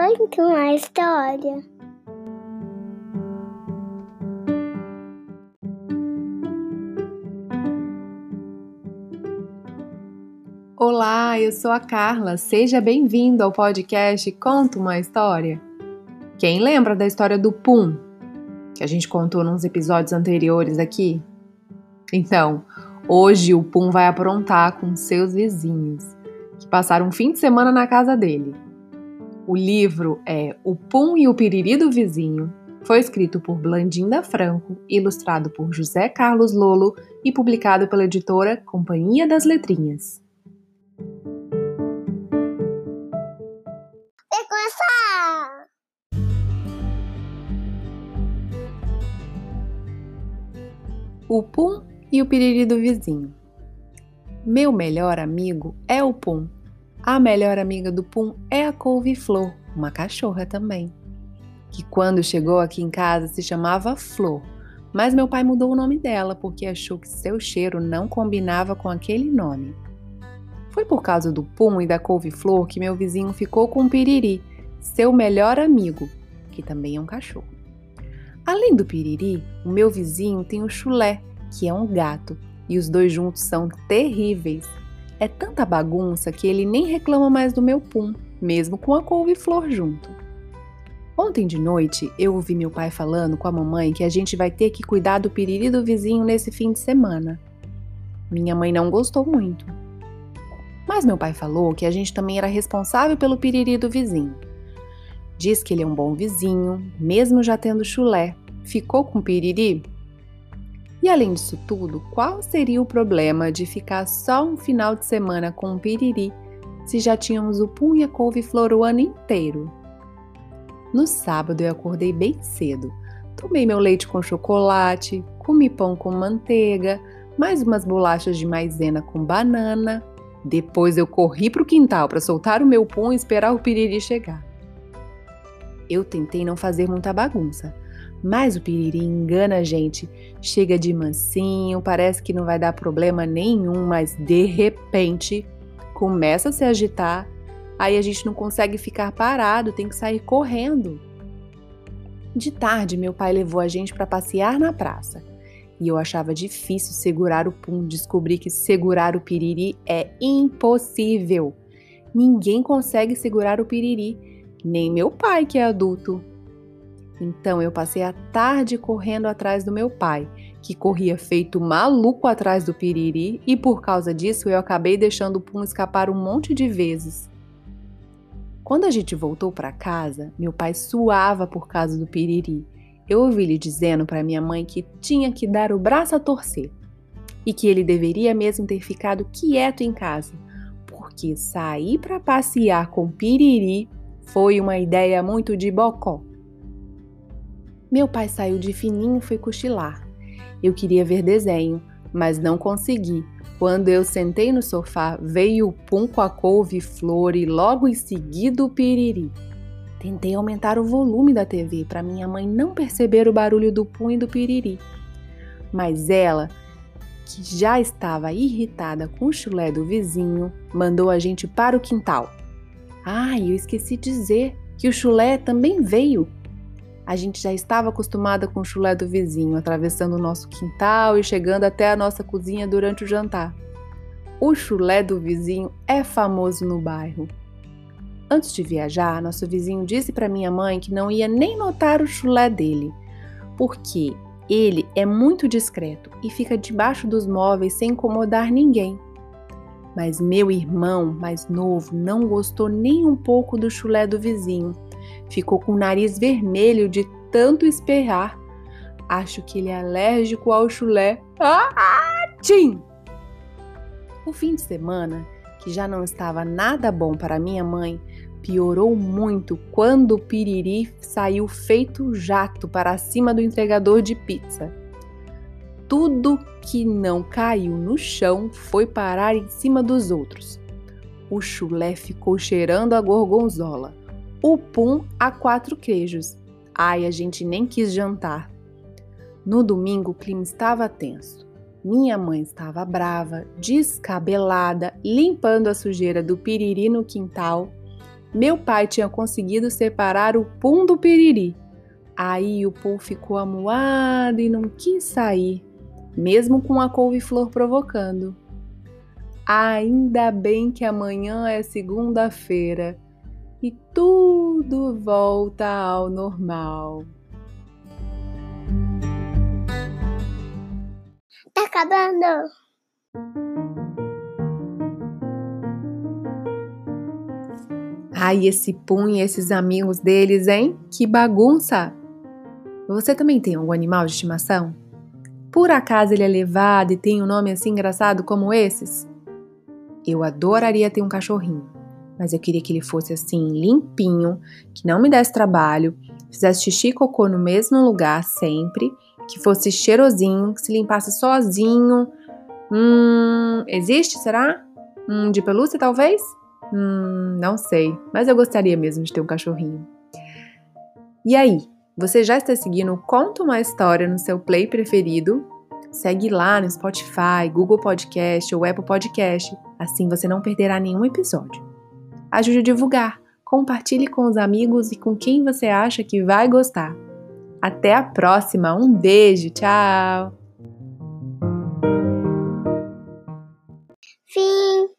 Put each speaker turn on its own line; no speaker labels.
Conta uma história.
Olá, eu sou a Carla. Seja bem-vindo ao podcast Conta uma História. Quem lembra da história do Pum, que a gente contou nos episódios anteriores aqui? Então, hoje o Pum vai aprontar com seus vizinhos, que passaram um fim de semana na casa dele. O livro é O Pum e o Piriri do Vizinho. Foi escrito por Blandinda Franco, ilustrado por José Carlos Lolo e publicado pela editora Companhia das Letrinhas. o Pum e o Piriri do vizinho. Meu melhor amigo é o Pum. A melhor amiga do Pum é a couve-flor, uma cachorra também, que quando chegou aqui em casa se chamava Flor, mas meu pai mudou o nome dela porque achou que seu cheiro não combinava com aquele nome. Foi por causa do Pum e da couve-flor que meu vizinho ficou com o Piriri, seu melhor amigo, que também é um cachorro. Além do piriri, o meu vizinho tem o chulé, que é um gato, e os dois juntos são terríveis. É tanta bagunça que ele nem reclama mais do meu pum, mesmo com a couve-flor junto. Ontem de noite eu ouvi meu pai falando com a mamãe que a gente vai ter que cuidar do piriri do vizinho nesse fim de semana. Minha mãe não gostou muito. Mas meu pai falou que a gente também era responsável pelo piriri do vizinho. Diz que ele é um bom vizinho, mesmo já tendo chulé, Ficou com piriri? E além disso tudo, qual seria o problema de ficar só um final de semana com um piriri se já tínhamos o punha couve-flor o ano inteiro? No sábado eu acordei bem cedo. Tomei meu leite com chocolate, comi pão com manteiga, mais umas bolachas de maisena com banana. Depois eu corri para o quintal para soltar o meu pum e esperar o piriri chegar. Eu tentei não fazer muita bagunça, mas o piriri engana a gente. Chega de mansinho, parece que não vai dar problema nenhum, mas de repente começa a se agitar. Aí a gente não consegue ficar parado, tem que sair correndo. De tarde, meu pai levou a gente para passear na praça. E eu achava difícil segurar o pum. Descobri que segurar o piriri é impossível. Ninguém consegue segurar o piriri, nem meu pai, que é adulto. Então eu passei a tarde correndo atrás do meu pai, que corria feito maluco atrás do piriri, e por causa disso eu acabei deixando o Pum escapar um monte de vezes. Quando a gente voltou para casa, meu pai suava por causa do piriri. Eu ouvi ele dizendo para minha mãe que tinha que dar o braço a torcer e que ele deveria mesmo ter ficado quieto em casa, porque sair para passear com piriri foi uma ideia muito de bocó. Meu pai saiu de fininho e foi cochilar. Eu queria ver desenho, mas não consegui. Quando eu sentei no sofá, veio o pum com a couve-flor e logo em seguida o piriri. Tentei aumentar o volume da TV para minha mãe não perceber o barulho do pum e do piriri. Mas ela, que já estava irritada com o chulé do vizinho, mandou a gente para o quintal. Ah, eu esqueci de dizer que o chulé também veio a gente já estava acostumada com o chulé do vizinho, atravessando o nosso quintal e chegando até a nossa cozinha durante o jantar. O chulé do vizinho é famoso no bairro. Antes de viajar, nosso vizinho disse para minha mãe que não ia nem notar o chulé dele, porque ele é muito discreto e fica debaixo dos móveis sem incomodar ninguém. Mas meu irmão, mais novo, não gostou nem um pouco do chulé do vizinho Ficou com o nariz vermelho de tanto esperrar. Acho que ele é alérgico ao chulé. Ah, tchim! O fim de semana, que já não estava nada bom para minha mãe, piorou muito quando o piriri saiu feito jato para cima do entregador de pizza. Tudo que não caiu no chão foi parar em cima dos outros. O chulé ficou cheirando a gorgonzola o pum a quatro queijos. Ai, a gente nem quis jantar. No domingo o clima estava tenso. Minha mãe estava brava, descabelada, limpando a sujeira do piriri no quintal. Meu pai tinha conseguido separar o pum do piriri. Aí o pum ficou amuado e não quis sair, mesmo com a couve-flor provocando. Ainda bem que amanhã é segunda-feira e tudo volta ao normal.
Tá acabando.
Ai, esse Pum e esses amigos deles, hein? Que bagunça! Você também tem algum animal de estimação? Por acaso ele é levado e tem um nome assim engraçado como esses? Eu adoraria ter um cachorrinho, mas eu queria que ele fosse assim, limpinho, que não me desse trabalho, fizesse xixi e cocô no mesmo lugar sempre, que fosse cheirosinho, que se limpasse sozinho. Hum, existe, será? Um de pelúcia, talvez? Hum, não sei, mas eu gostaria mesmo de ter um cachorrinho. E aí, você já está seguindo Conta uma História no seu play preferido? Segue lá no Spotify, Google Podcast ou Apple Podcast, assim você não perderá nenhum episódio. Ajude a divulgar, compartilhe com os amigos e com quem você acha que vai gostar. Até a próxima, um beijo, tchau! Fim!